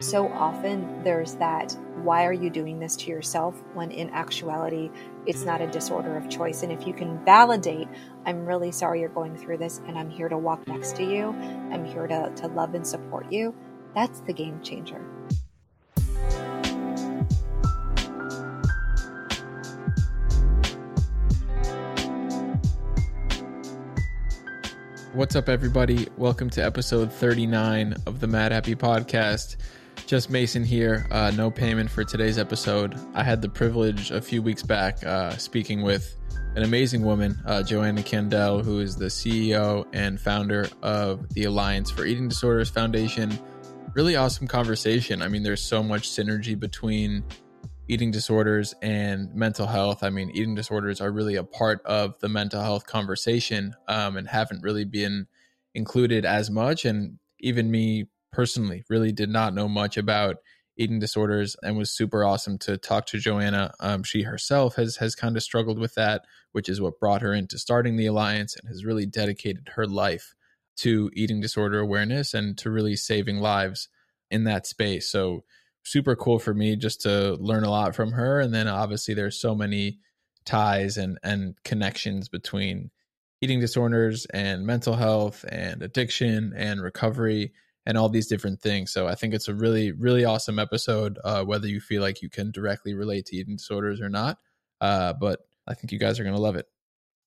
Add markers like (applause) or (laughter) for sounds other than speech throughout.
So often there's that, why are you doing this to yourself? When in actuality, it's not a disorder of choice. And if you can validate, I'm really sorry you're going through this and I'm here to walk next to you, I'm here to, to love and support you, that's the game changer. What's up, everybody? Welcome to episode 39 of the Madhappy Podcast. Just Mason here. Uh, no Peiman for today's episode. I had the privilege a few weeks back uh, speaking with an amazing woman, uh, Johanna Kandel, who is the CEO and founder of the Alliance for Eating Disorders Foundation. Really awesome conversation. I mean, there's so much synergy between eating disorders and mental health. I mean, eating disorders are really a part of the mental health conversation um, and haven't really been included as much. And even me personally really did not know much about eating disorders and was super awesome to talk to Johanna. Um, she herself has has kind of struggled with that, which is what brought her into starting the alliance and has really dedicated her life to eating disorder awareness and to really saving lives in that space. So super cool for me just to learn a lot from her. And then obviously there's so many ties and and connections between eating disorders and mental health and addiction and recovery and all these different things. So I think it's a really really awesome episode. Uh, whether you feel like you can directly relate to eating disorders or not, uh, but I think you guys are gonna love it.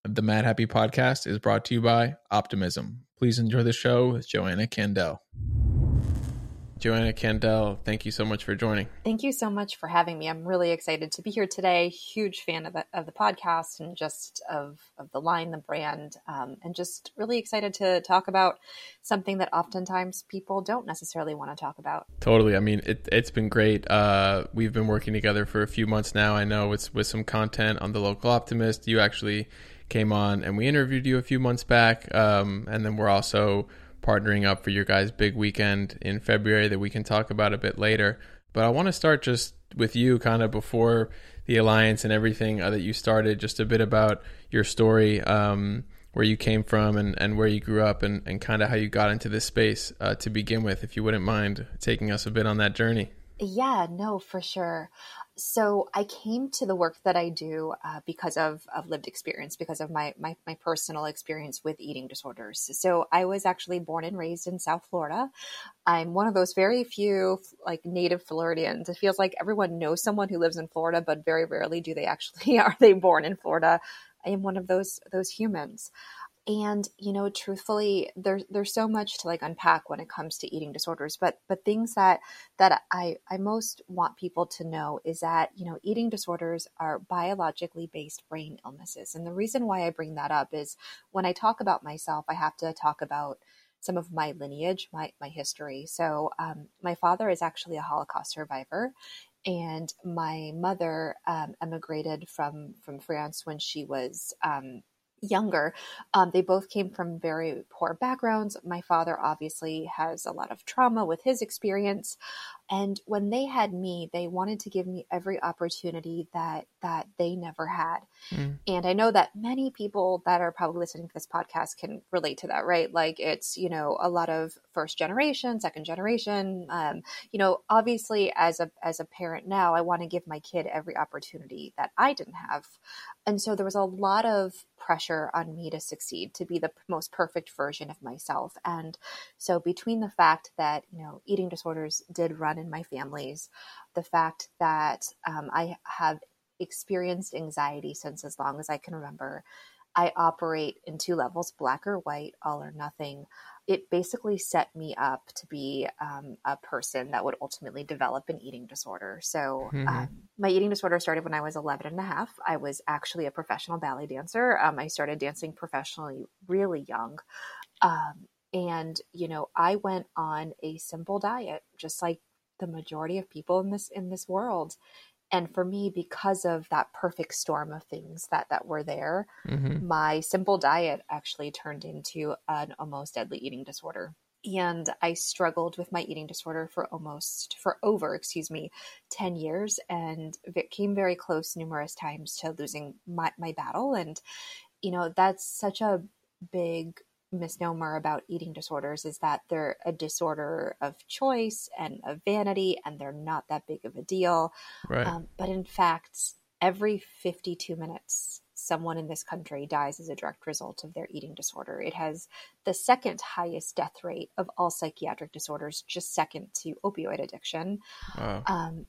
The Madhappy Podcast is brought to you by Optimism. Please enjoy the show with Johanna Kandel. Johanna Kandel, thank you so much for joining. Thank you so much for having me. I'm really excited to be here today. Huge fan of the, of the podcast and just of, of the line, the brand, um, and just really excited to talk about something that oftentimes people don't necessarily want to talk about. Totally. I mean, it, has been great. Uh, we've been working together for a few months now. I know it's with some content on the local optimist. You actually came on and we interviewed you a few months back. Um, and then we're also partnering up for your guys' big weekend in February that we can talk about a bit later. But I want to start just with you, kind of before the alliance and everything uh, that you started, just a bit about your story, um, where you came from and, and where you grew up, and, and kind of how you got into this space uh, to begin with, if you wouldn't mind taking us a bit on that journey. Yeah, no, for sure so I came to the work that I do uh, because of, of lived experience, because of my, my, my personal experience with eating disorders. So I was actually born and raised in South Florida. I'm one of those very few like native Floridians. It feels like everyone knows someone who lives in Florida, but very rarely do they actually (laughs) are they born in Florida. I am one of those those humans and you know truthfully there's there's so much to like unpack when it comes to eating disorders but but things that that i i most want people to know is that you know eating disorders are biologically based brain illnesses. And the reason why i bring that up is when i talk about myself i have to talk about some of my lineage my my history. So um, my father is actually a holocaust survivor and my mother um, emigrated from from france when she was um, younger. Um, they both came from very poor backgrounds. My father obviously has a lot of trauma with his experience. And when they had me, they wanted to give me every opportunity that that they never had. Mm. And I know that many people that are probably listening to this podcast can relate to that, right? Like it's, you know, a lot of first generation, second generation. Um, you know, obviously as a as a parent now, I want to give my kid every opportunity that I didn't have. And so there was a lot of pressure on me to succeed, to be the most perfect version of myself. And so between the fact that, you know, eating disorders did run in my families, the fact that um, I have experienced anxiety since as long as I can remember. I operate in two levels black or white, all or nothing. It basically set me up to be um, a person that would ultimately develop an eating disorder. So, mm-hmm. um, my eating disorder started when I was 11 and a half. I was actually a professional ballet dancer. Um, I started dancing professionally really young. Um, and, you know, I went on a simple diet, just like the majority of people in this in this world. And for me because of that perfect storm of things that that were there mm-hmm. my simple diet actually turned into an almost deadly eating disorder. And i struggled with my eating disorder for almost for over excuse me 10 years. And it came very close numerous times to losing my, my battle. And you know that's such a big misnomer about eating disorders is that they're a disorder of choice and of vanity, and they're not that big of a deal. Right. Um, but in fact, every 52 minutes, someone in this country dies as a direct result of their eating disorder. It has the second highest death rate of all psychiatric disorders, just second to opioid addiction. Wow. Um,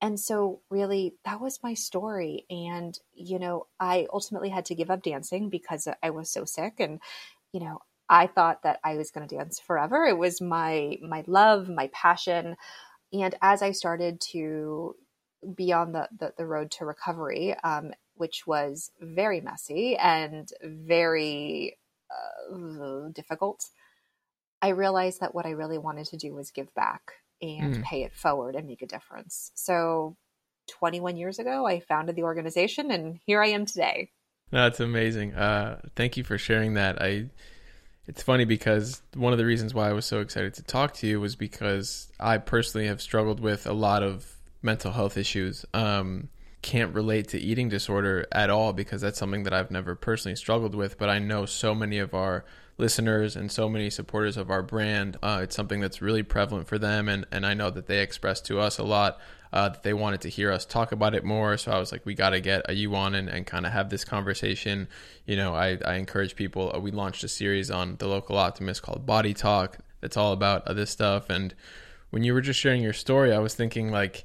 and so, really, that was my story. And, you know, I ultimately had to give up dancing because I was so sick. And, you know, I thought that I was going to dance forever. It was my my love, my passion. And as I started to be on the, the, the road to recovery, um, which was very messy and very uh, difficult, I realized that what I really wanted to do was give back and Mm. pay it forward and make a difference. So 21 years ago, I founded the organization and here I am today. That's amazing. Uh, thank you for sharing that. I. It's funny because one of the reasons why I was so excited to talk to you was because I personally have struggled with a lot of mental health issues. Um, can't relate to eating disorder at all because that's something that I've never personally struggled with. But I know so many of our listeners and so many supporters of our brand. Uh, it's something that's really prevalent for them, and and I know that they express to us a lot uh, that they wanted to hear us talk about it more. So I was like, we got to get a you on and, and kind of have this conversation. You know, I, I encourage people. Uh, we launched a series on the local optimist called Body Talk. That's all about uh, this stuff. And when you were just sharing your story, I was thinking like,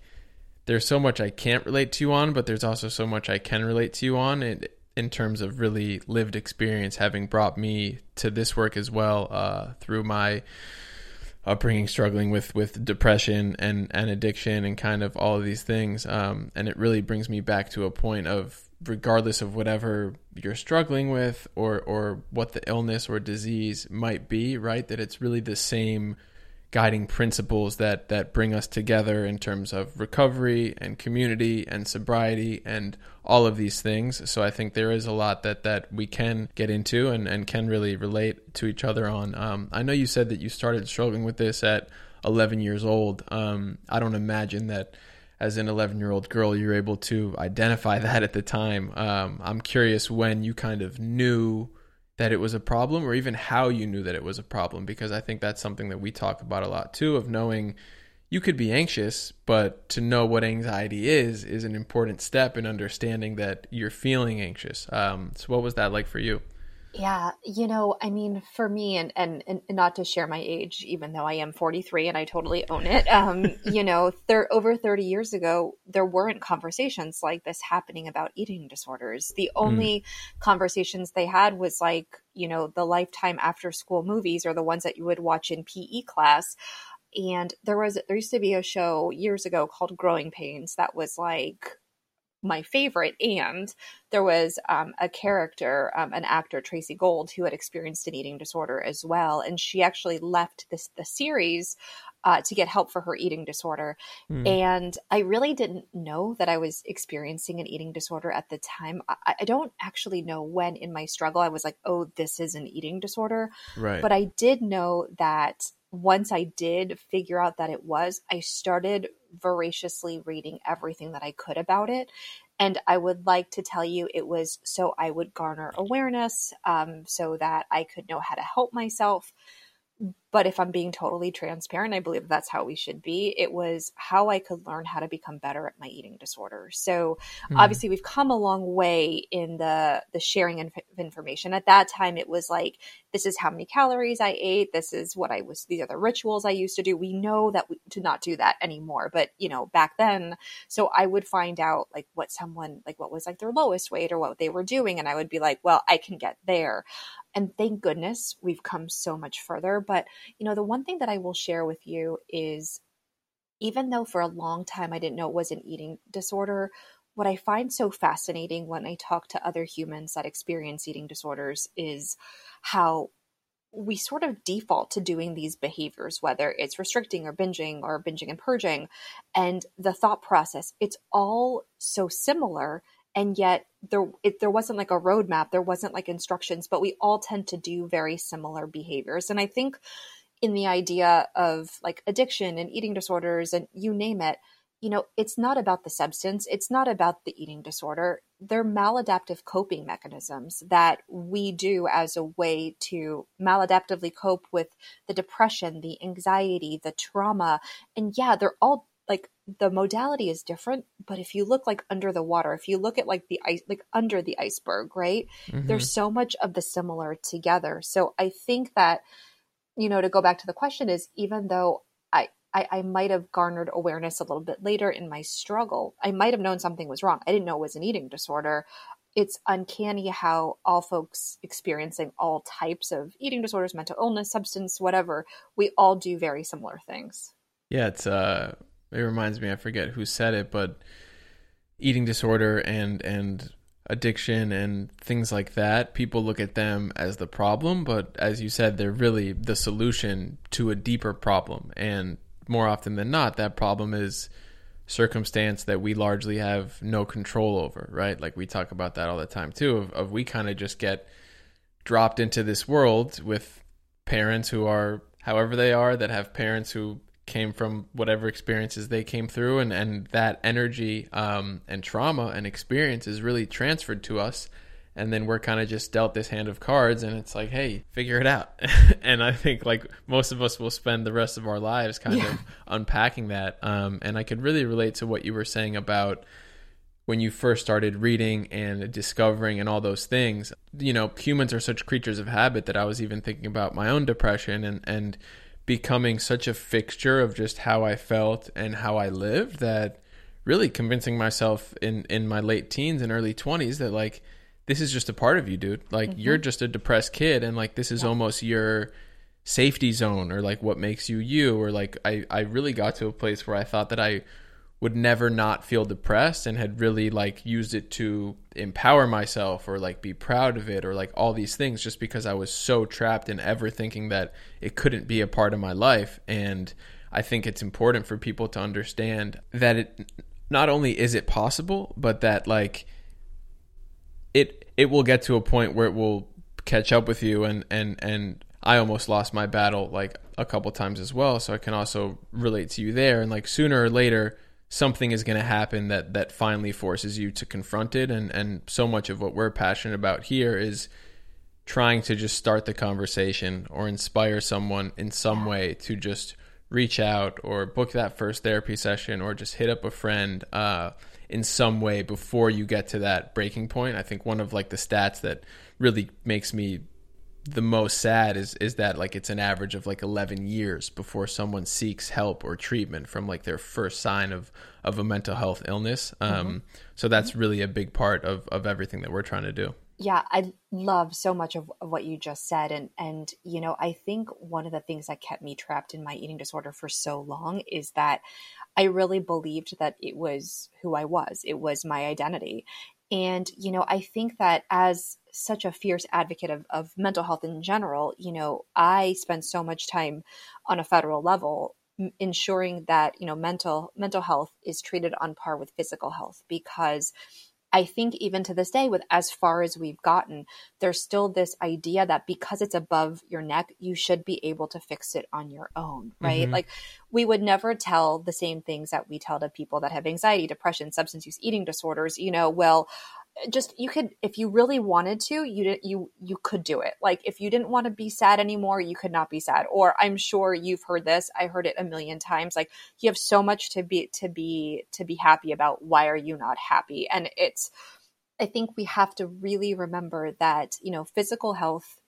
there's so much I can't relate to you on, but there's also so much I can relate to you on. in in terms of really lived experience, having brought me to this work as well uh, through my upbringing struggling with with depression and and addiction and kind of all of these things. Um, and it really brings me back to a point of regardless of whatever you're struggling with or or what the illness or disease might be right that it's really the same guiding principles that that bring us together in terms of recovery and community and sobriety and all of these things. So i think there is a lot that that we can get into and and can really relate to each other on. Um, i know you said that you started struggling with this at 11 years old. Um, i don't imagine that as an 11 year old girl you're able to identify (laughs) that at the time. Um, i'm curious when you kind of knew that it was a problem or even how you knew that it was a problem because I think that's something that we talk about a lot too of knowing you could be anxious but to know what anxiety is is an important step in understanding that you're feeling anxious. Um, so what was that like for you Yeah, you know, I mean, for me, and, and and not to share my age, even though I am 43 and I totally own it, um, (laughs) you know, thir- over 30 years ago, there weren't conversations like this happening about eating disorders. The only conversations they had was like, you know, the lifetime after school movies or the ones that you would watch in PE class. And there was there used to be a show years ago called Growing Pains that was like my favorite. And there was um, a character, um, an actor, Tracey Gold, who had experienced an eating disorder as well, and she actually left this the series uh, to get help for her eating disorder. Hmm. And I really didn't know that I was experiencing an eating disorder at the time. I, I don't actually know when in my struggle I was like, "Oh, this is an eating disorder," right but I did know that once I did figure out that it was, I started voraciously reading everything that I could about it. And I would like to tell you it was so I would garner awareness, um, so that I could know how to help myself. But if I'm being totally transparent, I believe that's how we should be. It was how I could learn how to become better at my eating disorder. So Hmm. obviously we've come a long way in the the sharing of information. At that time it was like this is how many calories i ate. This is what i was these are the rituals i used to do. We know that we to not do that anymore. But you know back then so i would find out like what someone like what was like their lowest weight or what they were doing. And i would be like well i can get there. And thank goodness we've come so much further. But you know the one thing that i will share with you is even though for a long time I didn't know it was an eating disorder, what I find so fascinating when I talk to other humans that experience eating disorders is how we sort of default to doing these behaviors, whether it's restricting or binging or binging and purging. And the thought process, it's all so similar. And yet there it, there wasn't like a roadmap, there wasn't like instructions, but we all tend to do very similar behaviors. And I think in the idea of like addiction and eating disorders and you name it, you know, it's not about the substance, it's not about the eating disorder. They're maladaptive coping mechanisms that we do as a way to maladaptively cope with the depression, the anxiety, the trauma. And yeah, they're all like the modality is different, but if you look like under the water, if you look at like the ice, like under the iceberg, right? Mm-hmm. There's so much of the similar together. So I think that, you know, to go back to the question is even though I, I might have garnered awareness a little bit later in my struggle. I might have known something was wrong. I didn't know it was an eating disorder. It's uncanny how all folks experiencing all types of eating disorders, mental illness, substance, whatever, we all do very similar things. Yeah, it's uh it reminds me, I forget who said it, but eating disorder and and addiction and things like that, people look at them as the problem, but as you said, they're really the solution to a deeper problem. And more often than not, that problem is circumstance that we largely have no control over, right? Like we talk about that all the time too. Of, of we kind of just get dropped into this world with parents who are however they are, that have parents who came from whatever experiences they came through, and and that energy um, and trauma and experience is really transferred to us. And then we're kind of just dealt this hand of cards and it's like hey figure it out. (laughs) And i think like most of us will spend the rest of our lives kind yeah. of unpacking that. Um, and i could really relate to what you were saying about when you first started reading and discovering and all those things. You know humans are such creatures of habit that i was even thinking about my own depression and and becoming such a fixture of just how i felt and how i lived that really convincing myself in in my late teens and early 20s that like this is just a part of you, dude. Like mm-hmm. you're just a depressed kid and like this is yeah. almost your safety zone or like what makes you you or like I I really got to a place where I thought that I would never not feel depressed and had really like used it to empower myself or like be proud of it or like all these things just because I was so trapped in ever thinking that it couldn't be a part of my life. And I think it's important for people to understand that it not only is it possible but that like it it will get to a point where it will catch up with you. And and and I almost lost my battle like a couple times as well. So I can also relate to you there. And like sooner or later something is going to happen that that finally forces you to confront it and and so much of what we're passionate about here is trying to just start the conversation or inspire someone in some way to just reach out or book that first therapy session or just hit up a friend uh, in some way before you get to that breaking point. I think one of like the stats that really makes me the most sad is is that like it's an average of like 11 years before someone seeks help or treatment from like their first sign of of a mental health illness um mm-hmm. so that's really a big part of of everything that we're trying to do yeah i love so much of, of what you just said and and you know i think one of the things that kept me trapped in my eating disorder for so long is that I really believed that it was who I was, it was my identity. And, you know, I think that as such a fierce advocate of, of mental health in general, you know, I spend so much time on a federal level ensuring that you know mental mental health is treated on par with physical health because I think even to this day, with as far as we've gotten, there's still this idea that because it's above your neck, you should be able to fix it on your own, right? Mm-hmm. Like we would never tell the same things that we tell to people that have anxiety, depression, substance use eating disorders, you know, well, just you could if you really wanted to you you you could do it. Like if you didn't want to be sad anymore you could not be sad. Or i'm sure you've heard this i heard it a million times like you have so much to be to be to be happy about. Why are you not happy? And it's i think we have to really remember that you know physical health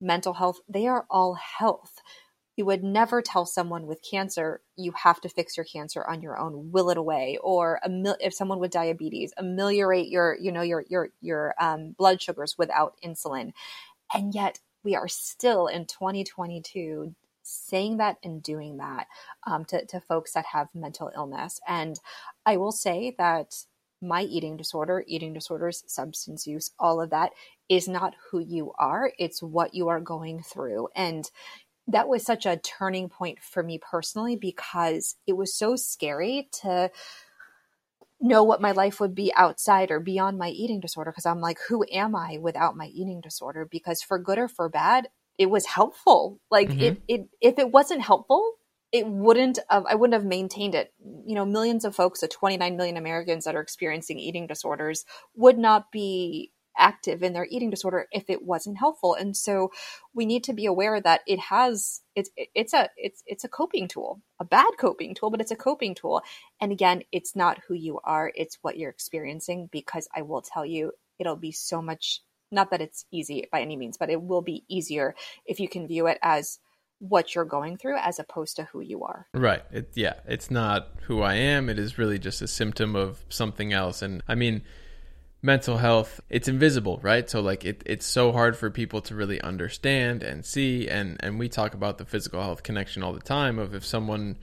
mental health they are all health you would never tell someone with cancer you have to fix your cancer on your own will it away or if someone with diabetes ameliorate your you know your your your um, blood sugars without insulin and yet we are still in 2022 saying that and doing that um, to, to folks that have mental illness and i will say that my eating disorder, eating disorders, substance use, all of that is not who you are. It's what you are going through. And that was such a turning point for me personally because it was so scary to know what my life would be outside or beyond my eating disorder because I'm like who am I without my eating disorder? Because for good or for bad it was helpful. Like mm-hmm. it, it if it wasn't helpful it wouldn't have i wouldn't have maintained it. You know millions of folks the 29 million americans that are experiencing eating disorders would not be active in their eating disorder if it wasn't helpful and so we need to be aware that it has it's it's a it's it's a coping tool a bad coping tool but it's a coping tool and again it's not who you are it's what you're experiencing because i will tell you it'll be so much not that it's easy by any means but it will be easier if you can view it as what you're going through as opposed to who you are. Right. It, yeah. It's not who I am. It is really just a symptom of something else. And I mean, mental health it's invisible right? So like it, it's so hard for people to really understand and see. And and we talk about the physical health connection all the time of if someone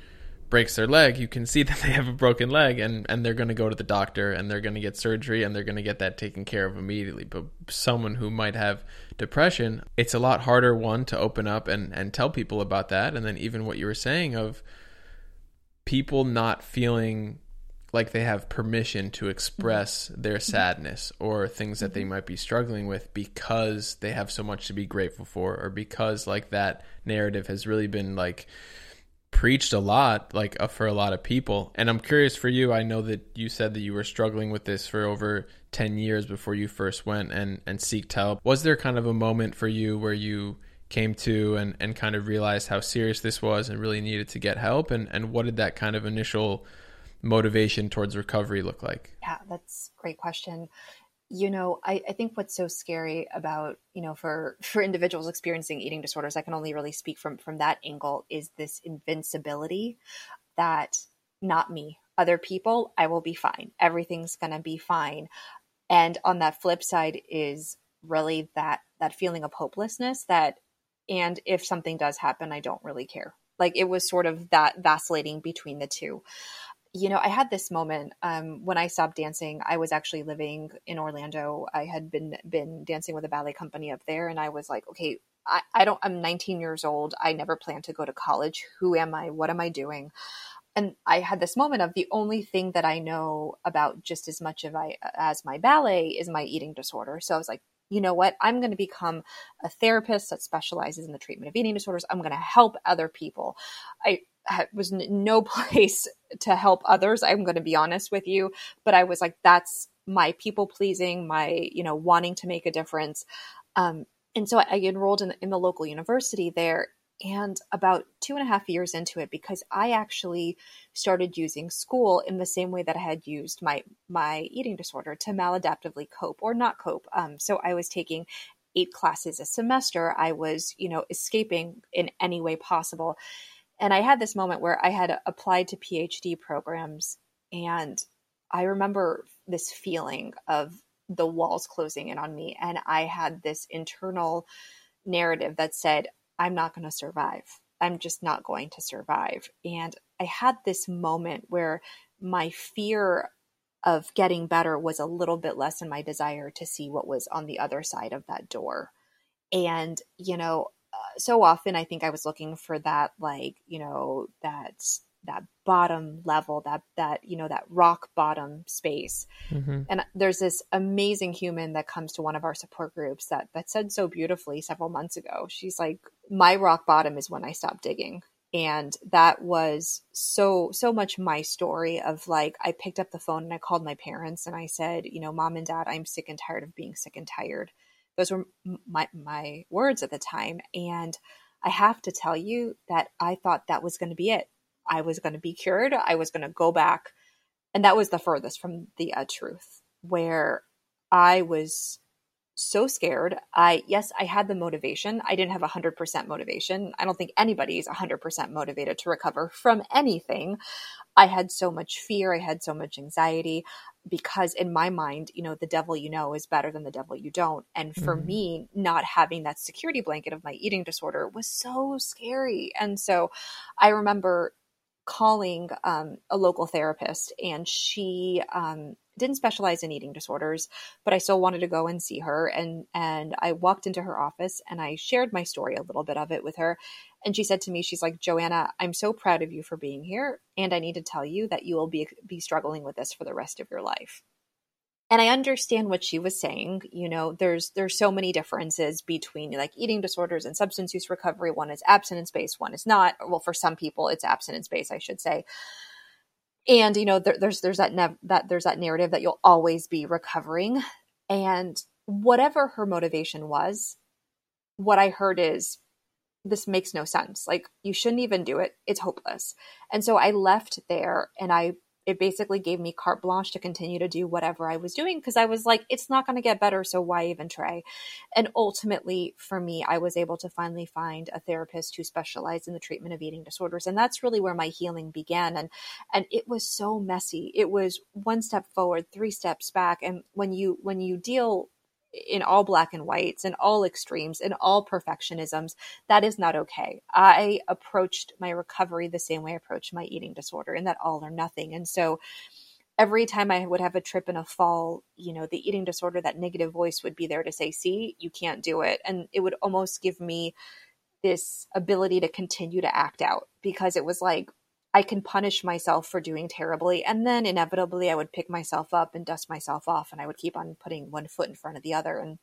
breaks their leg you can (laughs) see that they have a broken leg and and they're going to go to the doctor and they're going to get surgery and they're going to get that taken care of immediately. But someone who might have depression it's a lot harder one to open up and and tell people about that. And then even what you were saying of people not feeling like they have permission to express mm-hmm. their mm-hmm. sadness or things that they mm-hmm. might be struggling with because they have so much to be grateful for or because like that narrative has really been like preached a lot like uh, for a lot of people and i'm curious for you i know that you said that you were struggling with this for over 10 years before you first went and and seeked help was there kind of a moment for you where you came to and and kind of realized how serious this was and really needed to get help and and what did that kind of initial motivation towards recovery look like? Yeah, that's a great question. You know, I, I think what's so scary about, you know, for for individuals experiencing eating disorders, I can only really speak from from that angle, is this invincibility that not me, other people, I will be fine. Everything's gonna be fine. And on that flip side is really that that feeling of hopelessness that and if something does happen, I don't really care. Like it was sort of that vacillating between the two you know, I had this moment um, when I stopped dancing. I was actually living in Orlando. I had been been dancing with a ballet company up there, and I was like, okay, I, I don't. I'm 19 years old. I never plan to go to college. Who am I? What am I doing? And I had this moment of the only thing that I know about just as much of I as my ballet is my eating disorder. So I was like, you know what? I'm going to become a therapist that specializes in the treatment of eating disorders. I'm going to help other people. I was no (laughs) place to help others. I'm going to be honest with you, but I was like, that's my people pleasing, my you know wanting to make a difference. Um, and so I enrolled in, in the local university there. And about two and a half years into it, because I actually started using school in the same way that I had used my my eating disorder to maladaptively cope or not cope. Um, so I was taking eight classes a semester. I was, you know, escaping in any way possible and I had this moment where I had applied to PhD programs and I remember this feeling of the walls closing in on me and I had this internal narrative that said I'm not going to survive. I'm just not going to survive. And I had this moment where my fear of getting better was a little bit less than my desire to see what was on the other side of that door. And, you know, so often I think I was looking for that like, you know, that that bottom level, that that, you know, that rock bottom space. Mm-hmm. And there's this amazing human that comes to one of our support groups that that said so beautifully several months ago. She's like, My rock bottom is when I stopped digging and that was so so much my story of like i picked up the phone and i called my parents and i said you know mom and dad i'm sick and tired of being sick and tired those were my, my words at the time. And I have to tell you that I thought that was going to be it. I was going to be cured. I was going to go back. And that was the furthest from the uh, truth, where I was so scared. I, yes, I had the motivation. I didn't have 100% motivation. I don't think anybody is 100% motivated to recover from anything. I had so much fear. I had so much anxiety because in my mind, you know, the devil you know is better than the devil you don't. And for mm-hmm. me, not having that security blanket of my eating disorder was so scary. And so I remember calling um, a local therapist and she um, didn't specialize in eating disorders but i still wanted to go and see her and and i walked into her office and i shared my story a little bit of it with her and she said to me, she's like, Johanna, I'm so proud of you for being here. And I need to tell you that you will be, be struggling with this for the rest of your life. and I understand what she was saying. You know, there's there's so many differences between like eating disorders and substance use recovery. One is abstinence based, one is not. Well, for some people, it's abstinence based, I should say. And you know, there, there's there's that that there's that narrative that you'll always be recovering, and whatever her motivation was, what I heard is this makes no sense. Like you shouldn't even do it. It's hopeless. And so I left there and I it basically gave me carte blanche to continue to do whatever I was doing because I was like, it's not going to get better. So why even try? And ultimately, for me, I was able to finally find a therapist who specialized in the treatment of eating disorders. And that's really where my healing began. And, and it was so messy. It was one step forward, three steps back. And when you, when you deal in all black and whites and all extremes and all perfectionisms that is not okay. I approached my recovery the same way i approached my eating disorder in that all or nothing. And so every time i would have a trip and a fall you know the eating disorder that negative voice would be there to say see you can't do it. And it would almost give me this ability to continue to act out because it was like I can punish myself for doing terribly. And then inevitably I would pick myself up and dust myself off and I would keep on putting one foot in front of the other. And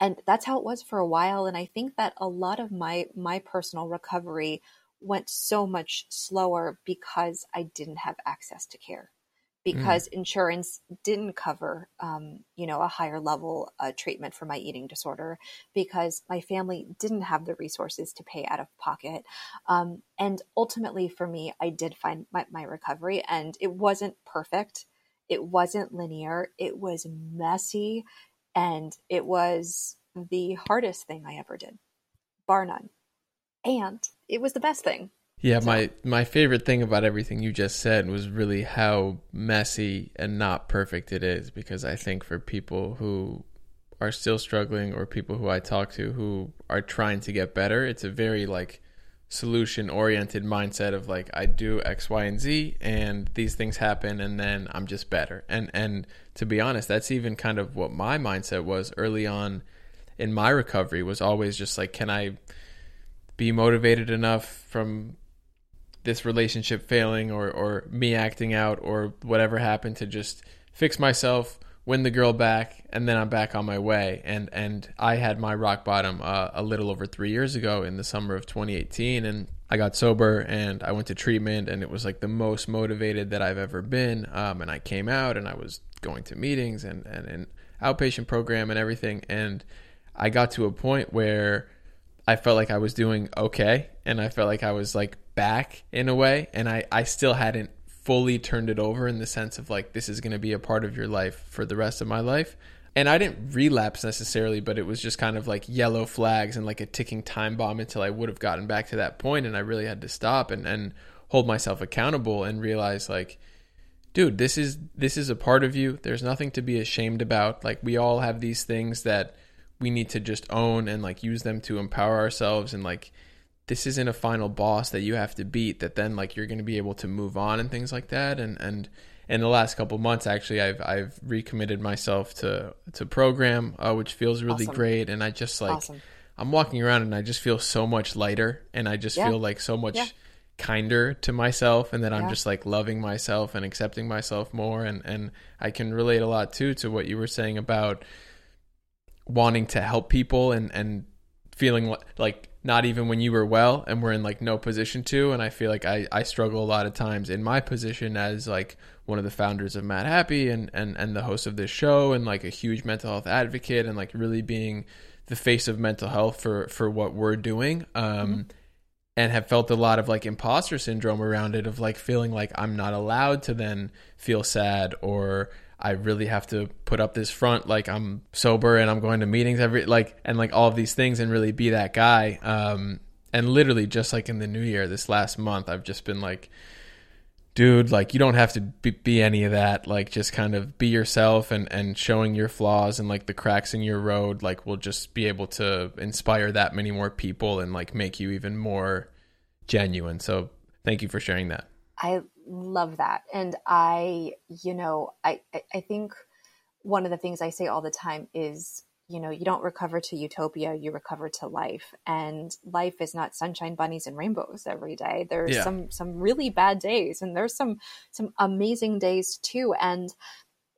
and that's how it was for a while. And I think that a lot of my my personal recovery went so much slower because I didn't have access to care. Mm. because mm. insurance didn't cover, um, you know, a higher level uh, treatment for my eating disorder because my family didn't have the resources to pay out of pocket. Um, and ultimately, for me, I did find my, my recovery, and it wasn't perfect. It wasn't linear. It was messy, and it was the hardest thing I ever did, bar none. And it was the best thing yeah, so. my my favorite thing about everything you just said was really how messy and not perfect it is because I think for people who are still struggling or people who I talk to who are trying to get better, it's a very like solution oriented mindset of like I do X, Y, and Z and these things happen and then I'm just better. And and to be honest, that's even kind of what my mindset was early on in my recovery was always just like can I be motivated enough from this relationship failing or or me acting out or whatever happened to just fix myself win the girl back and then i'm back on my way. And and i had my rock bottom uh, a little over three years ago in the summer of 2018 and i got sober and i went to treatment and it was like the most motivated that i've ever been. Um, and i came out and i was going to meetings and and an outpatient program and everything. And i got to a point where i felt like i was doing okay and i felt like i was like back in a way and I, I still hadn't fully turned it over in the sense of like this is going to be a part of your life for the rest of my life and I didn't relapse necessarily, but it was just kind of like yellow flags and like a ticking time bomb until I would have gotten back to that point, and I really had to stop and and hold myself accountable and realize like, dude, this is this is a part of you. There's nothing to be ashamed about. Like we all have these things that we need to just own and like use them to empower ourselves and like this isn't a final boss that you have to beat that then like you're going to be able to move on and things like that and and in the last couple months actually I've I've recommitted myself to to program uh, which feels really awesome. great and I just like awesome. I'm walking around and I just feel so much lighter and I just yeah. feel like so much yeah. kinder to myself and that yeah. I'm just like loving myself and accepting myself more and and I can relate a lot too to what you were saying about wanting to help people and and feeling like not even when you were well and we're in like no position to and i feel like i, I struggle a lot of times in my position as like one of the founders of Madhappy and, and and the host of this show and like a huge mental health advocate and like really being the face of mental health for for what we're doing um mm-hmm. and have felt a lot of like imposter syndrome around it of like feeling like i'm not allowed to then feel sad or I really have to put up this front like I'm sober and I'm going to meetings every like and like all of these things and really be that guy. Um, and literally just like in the new year, this last month, I've just been like, dude, like you don't have to be, be any of that. Like just kind of be yourself and and showing your flaws and like the cracks in your road. Like will just be able to inspire that many more people and like make you even more genuine. So thank you for sharing that. I love that. And I, you know, I, I think one of the things I say all the time is, you know, you don't recover to utopia, you recover to life. And life is not sunshine bunnies and rainbows every day. There's yeah. some some really bad days and there's some some amazing days too. And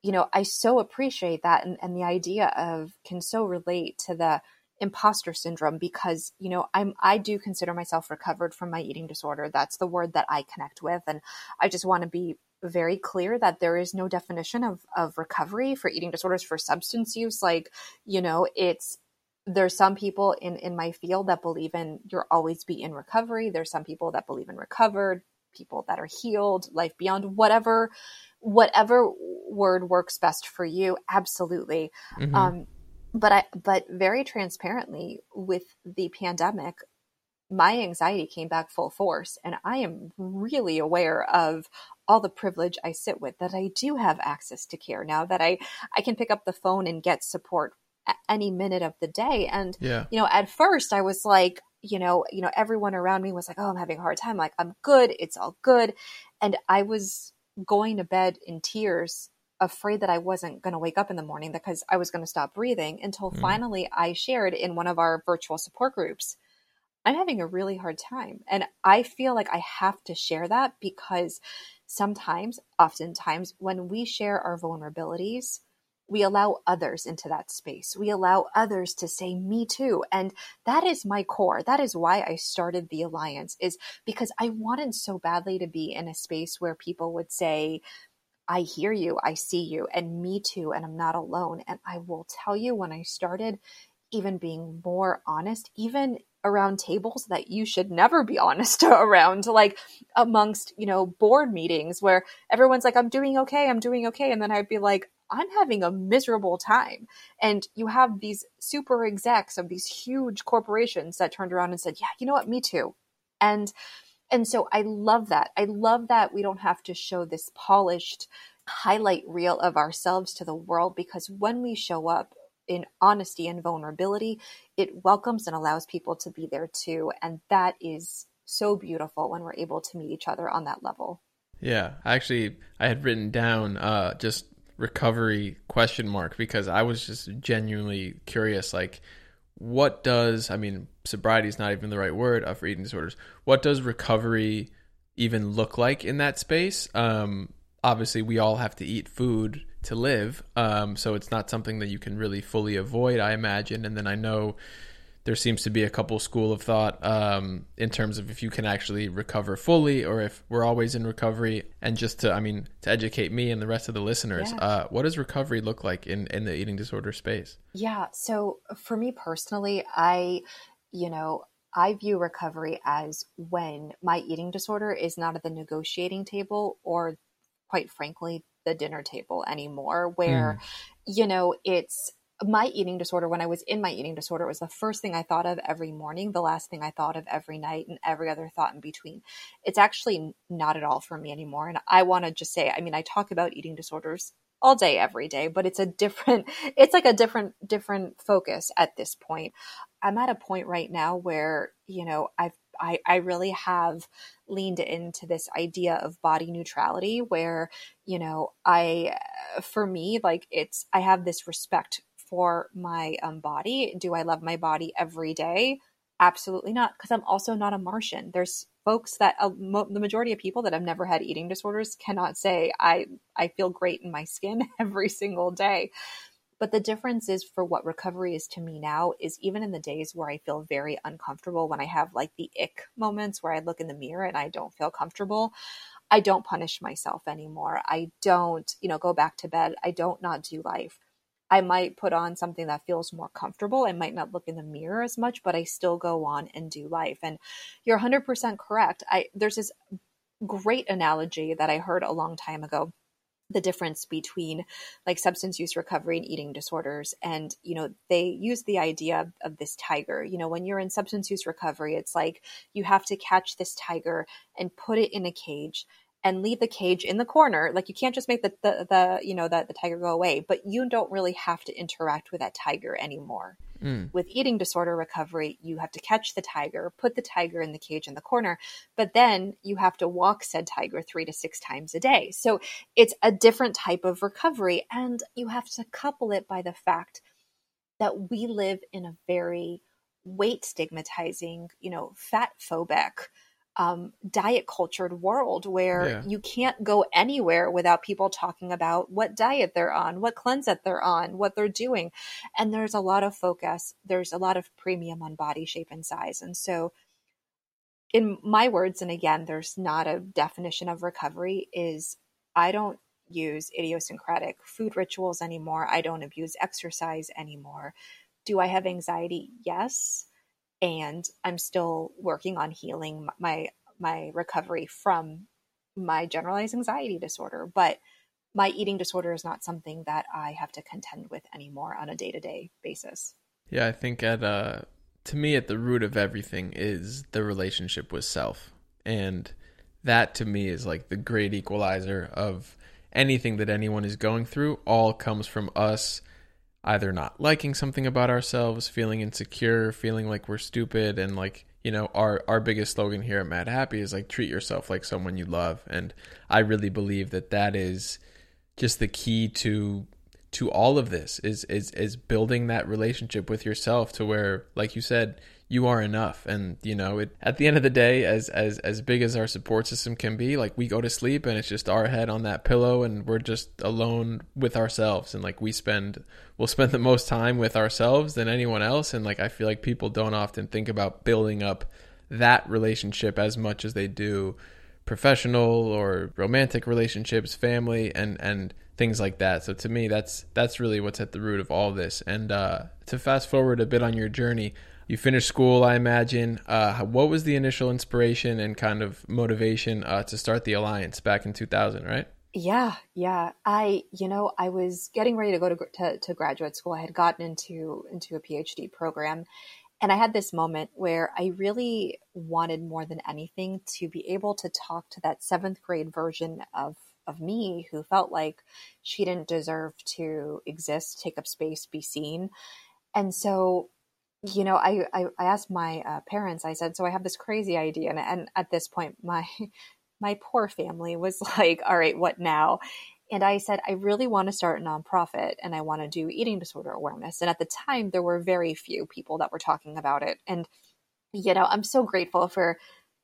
you know, I so appreciate that. And, and the idea of can so relate to the imposter syndrome because, you know, I'm, I do consider myself recovered from my eating disorder. That's the word that I connect with. And I just want to be very clear that there is no definition of, of recovery for eating disorders for substance use. Like, you know, it's, there's some people in in my field that believe in you'll always be in recovery there's some people that believe in recovered people that are healed life beyond whatever whatever word works best for you absolutely mm-hmm. um but i but very transparently with the pandemic my anxiety came back full force and i am really aware of all the privilege i sit with that i do have access to care now that i i can pick up the phone and get support any minute of the day. And, yeah. you know, at first I was like, you know, you know, everyone around me was like, oh, I'm having a hard time. Like, I'm good. It's all good. And I was going to bed in tears, afraid that I wasn't going to wake up in the morning because I was going to stop breathing until mm. finally I shared in one of our virtual support groups. I'm having a really hard time. And I feel like I have to share that because sometimes, oftentimes, when we share our vulnerabilities, we allow others into that space. We allow others to say me too. And that is my core. That is why I started the alliance is because I wanted so badly to be in a space where people would say, I hear you, I see you, and me too, and I'm not alone. And I will tell you when I started even being more honest, even around tables that you should never be (laughs) honest around, like amongst, you know, board meetings where everyone's like, I'm doing okay, I'm doing okay. And then I'd be like, I'm having a miserable time. And you have these super execs of these huge corporations that turned around and said, Yeah, you know what, me too. And and so I love that. I love that we don't have to show this polished highlight reel of ourselves to the world because when we show up in honesty and vulnerability, it welcomes and allows people to be there too. And that is so beautiful when we're able to meet each other on that level. Yeah, actually, I had written down uh, just recovery question mark because I was just genuinely curious like what does I mean sobriety is not even the right word uh, for eating disorders. What does recovery even look like in that space? Um obviously we all have to eat food to live. Um so it's not something that you can really fully avoid I imagine. And then I know there seems to be a couple school of thought um, in terms of if you can actually recover fully or if we're always in recovery. And just to, I mean, to educate me and the rest of the listeners, yeah. uh, what does recovery look like in, in the eating disorder space? Yeah. So for me personally, I, you know, I view recovery as when my eating disorder is not at the negotiating table or, quite frankly, the dinner table anymore, where, mm. you know, it's my eating disorder, when I was in my eating disorder, it was the first thing I thought of every morning, the last thing I thought of every night, and every other thought in between. It's actually not at all for me anymore. And I want to just say, I mean, I talk about eating disorders all day every day but it's a different (laughs) it's like a different different focus at this point i'm at a point right now where you know i've I, I really have leaned into this idea of body neutrality where you know i for me like it's i have this respect for my um, body. Do I love my body every day? Absolutely not, because I'm also not a Martian. There's folks that uh, mo- the majority of people that have never had eating disorders cannot say I I feel great in my skin (laughs) every single day. But the difference is for what recovery is to me now is even in the days where I feel very uncomfortable when I have like the ick moments where I look in the mirror and I don't feel comfortable, I don't punish myself anymore. I don't, you know, go back to bed. I don't not do life. I might put on something that feels more comfortable. I might not look in the mirror as much, but I still go on and do life. And you're 100% correct. I there's this great analogy that I heard a long time ago the difference between like substance use recovery and eating disorders and you know they use the idea of, of, this tiger you know when you're in substance use recovery it's like you have to catch this tiger and put it in a cage and leave the cage in the corner. Like you can't just make the, the, the you know, the, the tiger go away, but you don't really have to interact with that tiger anymore. Mm. With eating disorder recovery, you have to catch the tiger, put the tiger in the cage in the corner, but then you have to walk said tiger three to six times a day. So it's a different type of recovery. And you have to couple it by the fact that we live in a very weight stigmatizing, you know, fat phobic um, diet cultured world where Yeah. you can't go anywhere without people talking about what diet they're on, what cleanse that they're on, what they're doing. And there's a lot of focus, there's a lot of premium on body shape and size. And so, in my words, and again, there's not a definition of recovery, is I don't use idiosyncratic food rituals anymore. I don't abuse exercise anymore. Do I have anxiety? Yes and I'm still working on healing my my recovery from my generalized anxiety disorder. But my eating disorder is not something that I have to contend with anymore on a day to day basis. Yeah, I think at uh to me at the root of everything is the relationship with self. And that to me is like the great equalizer of anything that anyone is going through all comes from us either not liking something about ourselves, feeling insecure, feeling like we're stupid and like you know our our biggest slogan here at Madhappy is like treat yourself like someone you love. And I really believe that that is just the key to to all of this is is is building that relationship with yourself to where like you said you are enough and you know it at the end of the day as as as big as our support system can be like we go to sleep and it's just our head on that pillow and we're just alone with ourselves and like we spend we'll spend the most time with ourselves than anyone else and like I feel like people don't often think about building up that relationship as much as they do professional or romantic relationships, family and and things like that. So to me that's that's really what's at the root of all this. And uh to fast forward a bit on your journey, you finished school, I imagine. Uh what was the initial inspiration and kind of motivation uh to start the alliance back in 2000, right? Yeah, yeah. I, you know, I was getting ready to go to, to to graduate school. I had gotten into into a PhD program, and I had this moment where I really wanted more than anything to be able to talk to that seventh grade version of of me who felt like she didn't deserve to exist, take up space, be seen. And so, you know, I I, I asked my uh, parents. I said, "So I have this crazy idea," and, and at this point, my (laughs) my poor family was (laughs) like, "All right, what now?" And I said, I really want to start a nonprofit and I want to do eating disorder awareness. And at the time, there were very few people that were talking about it. And, you know, I'm so grateful for,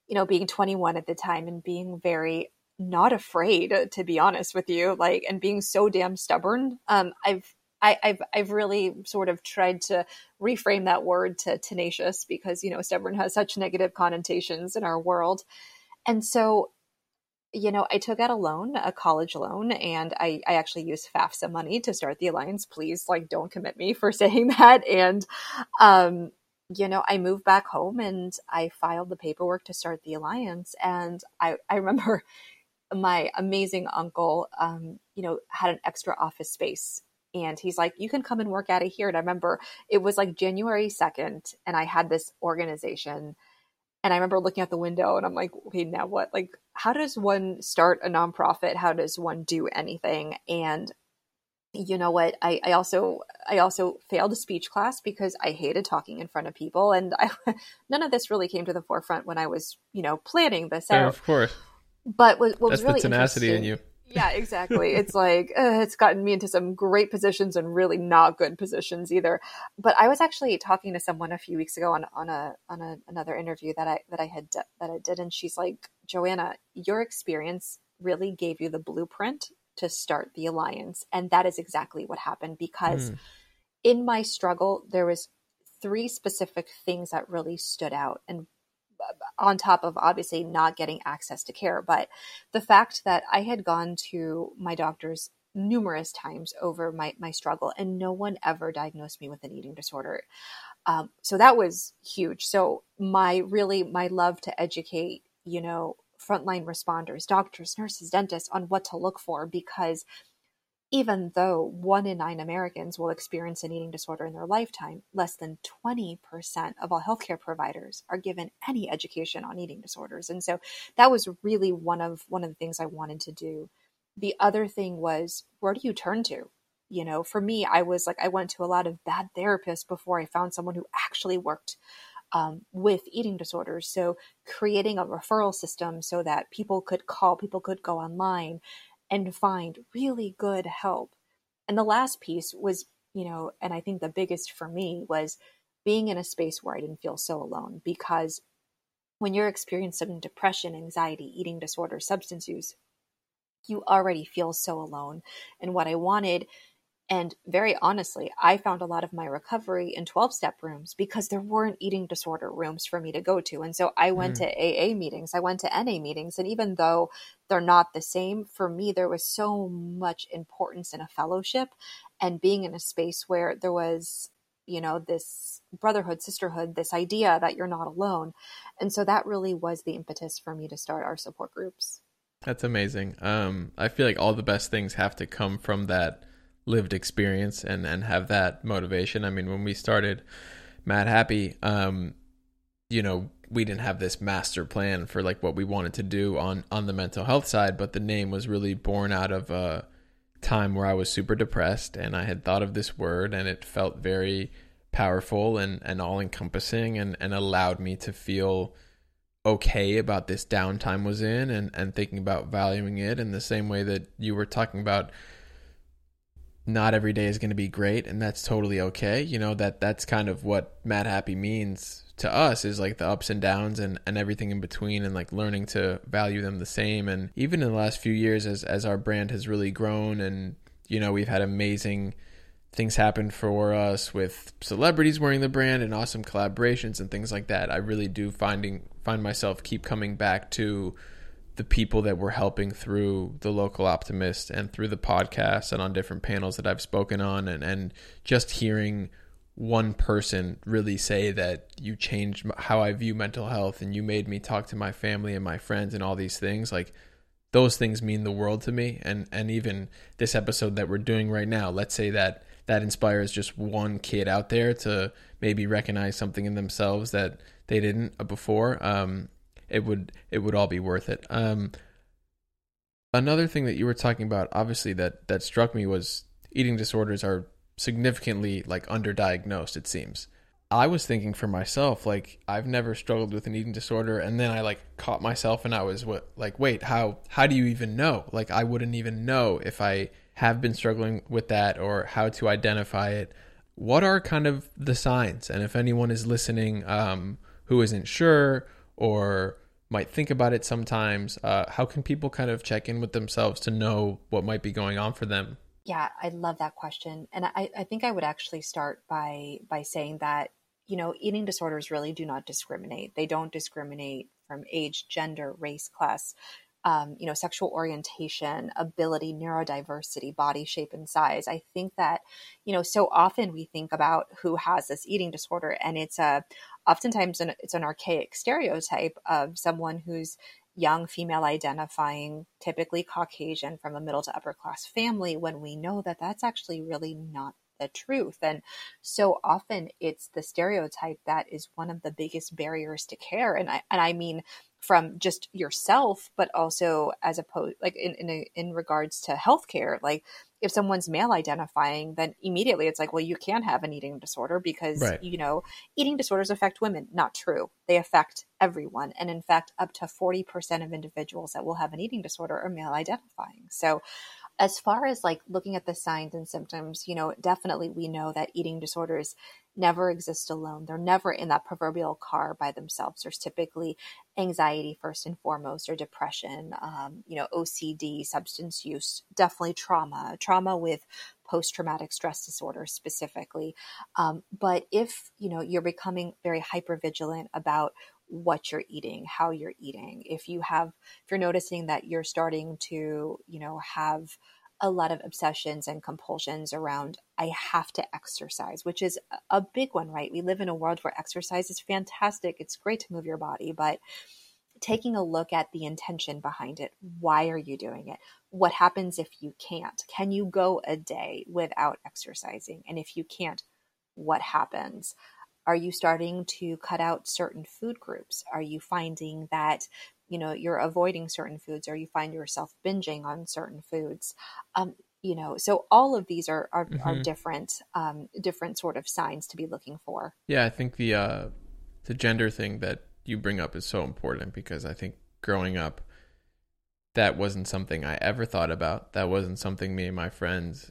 you know, being 21 at the time and being very not afraid, to be honest with you, like, and being so damn stubborn. Um, I've, I, I've I've really sort of tried to reframe that word to tenacious because you know stubborn has such negative connotations in our world, and so you know, I took out a loan, a college loan, and I, I actually used FAFSA money to start the alliance. Please, like, don't commit me for (laughs) saying that. And, um, you know, I moved back home and I filed the paperwork to start the alliance. And I, I remember (laughs) my amazing uncle, um, you know, had an extra office space. And he's like, you can come and work out of here. And I remember it was like January 2nd, and I had this organization and I remember looking out the window and I'm like, okay, now what? Like, how does one start a nonprofit? How does one do anything? And you know what? I, I also I also failed a speech class because I hated talking in front of people, and I, (laughs) none of this really came to the forefront when I was you know planning this Yeah, out. of course. But what, what was really tenacity in you. Yeah, exactly. It's like uh, it's gotten me into some great positions and really not good positions either. But I was actually talking to someone a few weeks ago on on a on a, another interview that I that I had that I did, and she's like, Johanna, your experience really gave you the blueprint to start the alliance, and that is exactly what happened because Mm. in my struggle there was three specific things that really stood out and on top of obviously not getting access to care. But the fact that i had gone to my doctors numerous times over my, my struggle and no one ever diagnosed me with an eating disorder. Um, so that was huge. So my really my love to educate you know frontline responders doctors nurses dentists on what to look for because even though one in nine Americans will experience an eating disorder in their lifetime, less than 20% of all healthcare providers are given any education on eating disorders. And so that was really one of one of the things I wanted to do. The other thing was where do you turn to? You know, for me, I was like I went to a lot of bad therapists before I found someone who actually worked um, with eating disorders. So creating a referral system so that people could call, people could go online and find really good help. And the last piece was, you know, and I think the biggest for me was being in a space where I didn't feel so alone because when you're experiencing depression, anxiety, eating disorder, substance use, you already feel so alone. And what I wanted and very honestly, I found a lot of my recovery in 12 step rooms because there weren't eating disorder rooms for me to go to. And so I went mm. to AA meetings, I went to NA meetings. And even though they're not the same, for me, there was so much importance in a fellowship and being in a space where there was, you know, this brotherhood, sisterhood, this idea that you're not alone. And so that really was the impetus for me to start our support groups. That's amazing. Um, I feel like all the best things have to come from that lived experience and and have that motivation. I mean, when we started Madhappy, um, you know, we didn't have this master plan for like what we wanted to do on on the mental health side, but the name was really born out of a time where I was super depressed and I had thought of this word and it felt very powerful and and all encompassing and and allowed me to feel okay about this downtime was in and and thinking about valuing it in the same way that you were talking about not every day is going to be great and that's totally okay. You know that that's kind of what mad happy means to us is like the ups and downs and, and everything in between and like learning to value them the same. And even in the last few years as as our brand has really grown and you know we've had amazing things happen for us with celebrities wearing the brand and awesome collaborations and things like that i really do finding find myself keep coming back to the people that we're helping through the local optimist and through the podcast and on different panels that I've spoken on and, and just hearing one person really say that you changed how I view mental health and you made me talk to my family and my friends and all these things like those things mean the world to me. And and even this episode that we're doing right now let's say that that inspires just one kid out there to maybe recognize something in themselves that they didn't before. Um, it would it would all be worth it. Um, another thing that you were talking about, obviously that that struck me was eating disorders are significantly like underdiagnosed. It seems. I was thinking for myself, like I've never struggled with an eating disorder, and then I like caught myself, and I was what like, wait, how how do you even know? Like I wouldn't even know if I have been struggling with that or how to identify it. What are kind of the signs? And if anyone is listening um, who isn't sure or might think about it sometimes. Uh, how can people kind of check in with themselves to know what might be going on for them? Yeah, I love that question, and I, I think I would actually start by by saying that you know eating disorders really do not discriminate. They don't discriminate from age, gender, race, class. Um, you know, sexual orientation, ability, neurodiversity, body shape, and size. I think that, you know, so often we think about who has this eating disorder, and it's a oftentimes an, it's an archaic stereotype of someone who's young female identifying typically caucasian from a middle to upper class family when we know that that's actually really not the truth. And so often it's the stereotype that is one of the biggest barriers to care. And i and i mean from just yourself but also as opposed like in in, a, in regards to healthcare like if someone's male identifying, then immediately it's like, well, you can have an eating disorder because, right. you know, eating disorders affect women. Not true. They affect everyone. And in fact, up to 40% of individuals that will have an eating disorder are male identifying. So, as far as like looking at the signs and symptoms, you know, definitely we know that eating disorders never exist alone. They're never in that proverbial car by themselves. There's typically anxiety first and foremost, or depression, um, you know, OCD, substance use, definitely trauma, trauma with post traumatic stress disorder specifically. Um, but if, you know, you're becoming very hyper vigilant about what you're eating, how you're eating, if you have, if you're noticing that you're starting to, you know, have a lot of obsessions and compulsions around I have to exercise, which is a big one, right? We live in a world where exercise is fantastic. It's great to move your body, but taking a look at the intention behind it. Why are you doing it? What happens if you can't? Can you go a day without exercising? And if you can't, what happens? Are you starting to cut out certain food groups? Are you finding that you know you're avoiding certain foods or you find yourself binging on certain foods um, you know so all of these are are, mm-hmm. are different um, different sort of signs to be looking for. Yeah i think the uh the gender thing that you bring up is so important because i think growing up that wasn't something i ever thought about. That wasn't something me and my friends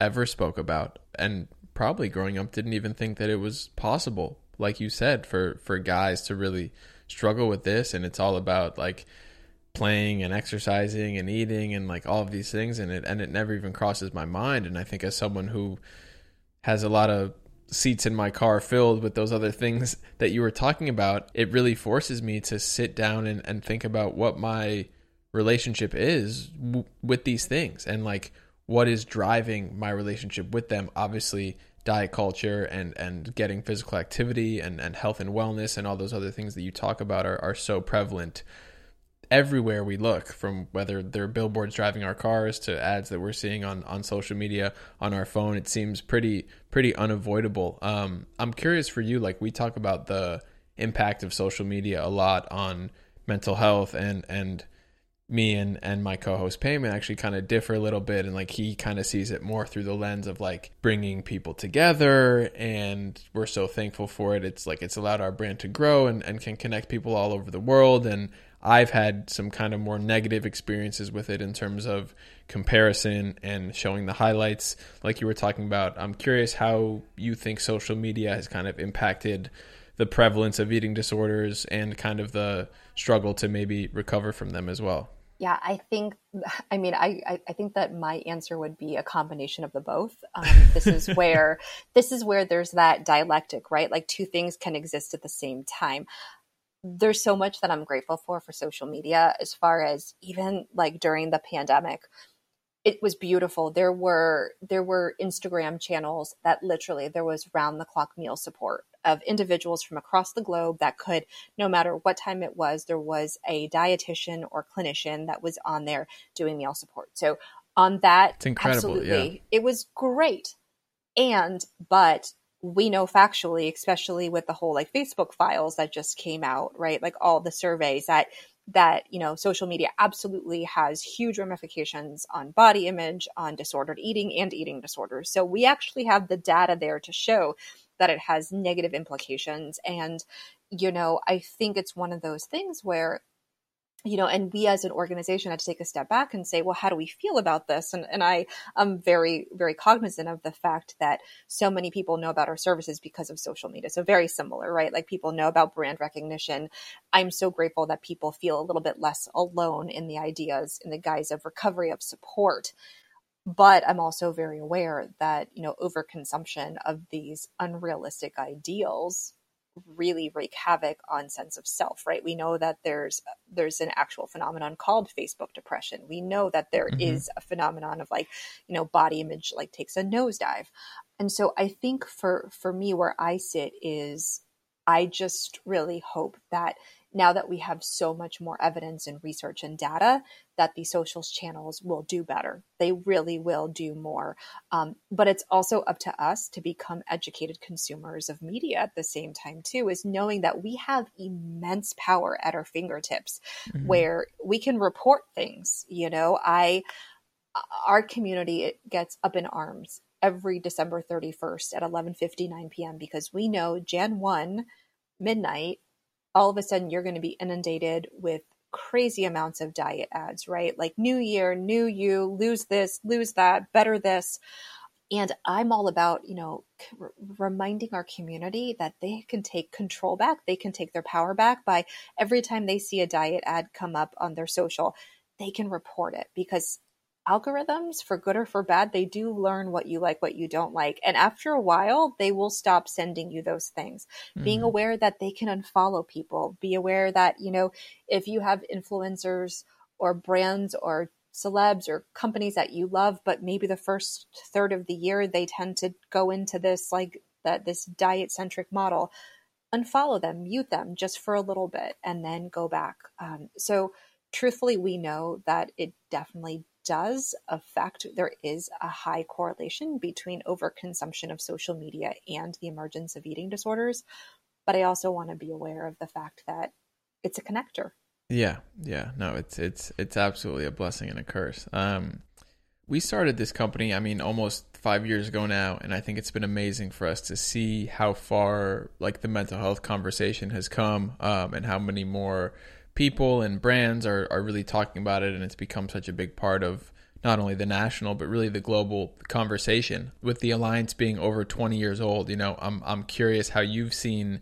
ever spoke about. And probably growing up didn't even think that it was possible like you said for for guys to really struggle with this and it's all about like playing and exercising and eating and like all of these things and it and it never even crosses my mind and I think as someone who has a lot of seats in my car filled with those other things (laughs) that you were talking about, it really forces me to sit down and, and think about what my relationship is w- with these things and like what is driving my relationship with them. Obviously, diet culture and, and getting physical activity and, and health and wellness and all those other things that you talk about are, are so prevalent everywhere we look, from whether they're billboards driving our cars to ads that we're seeing on, on social media, on our phone. It seems pretty pretty unavoidable. Um, I'm curious for you, like we talk about the impact of social media a lot on mental health and and me and and my co-host Peiman actually kind of differ a little bit and like he kind of sees it more through the lens of like bringing people together and we're so thankful for it it's like it's allowed our brand to grow and, and can connect people all over the world and I've had some kind of more negative experiences with it in terms of comparison and showing the highlights, like you were talking about. I'm curious how you think social media has kind of impacted the prevalence of eating disorders and kind of the struggle to maybe recover from them as well. Yeah, I think. (sighs) I mean, I I think that my answer would be a combination of the both. (laughs) Um, this is where this is where there's that dialectic, right? Like two things can exist at the same time there's so much that I'm grateful for for social media as far as even like during the pandemic it was beautiful there were there were Instagram channels that literally there was round the clock meal support of individuals from across the globe that could no matter what time it was there was a dietitian or clinician that was on there doing meal support so on that it's incredible absolutely yeah. it was great and but we know factually, especially with the whole like Facebook files that just came out, right? Like all the surveys that that you know social media absolutely has huge ramifications on body image on disordered eating and eating disorders so we actually have the data there to show that it has negative implications and you know i think it's one of those things where you know, and we as an organization had to take a step back and say, well, how do we feel about this? And, and I am very, very cognizant of the fact that so many people know about our services because of social media. So very similar, right? Like people know about brand recognition. I'm so grateful that people feel a little bit less alone in the ideas in the guise of recovery of support. But I'm also very aware that, you know, overconsumption of these unrealistic ideals really wreak havoc on sense of self right? We know that there's there's an actual phenomenon called facebook depression. We know that there mm-hmm. is a phenomenon of like you know body image like takes a nosedive. And so i think for for me where i sit is i just really hope that now that we have so much more evidence and research and data that the socials channels will do better. They really will do more. Um, but it's also up to us to become educated consumers of media at the same time too is knowing that we have immense power at our fingertips mm-hmm. where we can report things you know? I our community gets up in arms every december 31st at 11.59 p.m because we know jan 1 midnight all of a sudden you're going to be inundated with crazy amounts of diet ads, right? Like new year, new you, lose this, lose that, better this. And I'm all about, you know, r- reminding our community that they can take control back. They can take their power back by every time they see a diet ad come up on their social, they can report it because algorithms, for good or for bad, they do learn what you like, what you don't like. And after a while, they will stop sending you those things. Mm-hmm. Being aware that they can unfollow people, be aware that, you know, if you have influencers or brands or celebs or companies that you love, but maybe the first third of the year they tend to go into this like that this diet centric model, unfollow them, mute them just for a little bit, and then go back. Um, so truthfully, we know that it definitely does affect, there is a high correlation between overconsumption of social media and the emergence of eating disorders. But I also want to be aware of the fact that it's a connector. Yeah, yeah, no, it's it's it's absolutely a blessing and a curse. Um, we started this company, I mean, almost five years ago now, and I think it's been amazing for us to see how far like the mental health conversation has come, um, and how many more people and brands are, are really talking about it and it's become such a big part of not only the national but really the global conversation with the alliance being over 20 years old you know i'm i'm curious how you've seen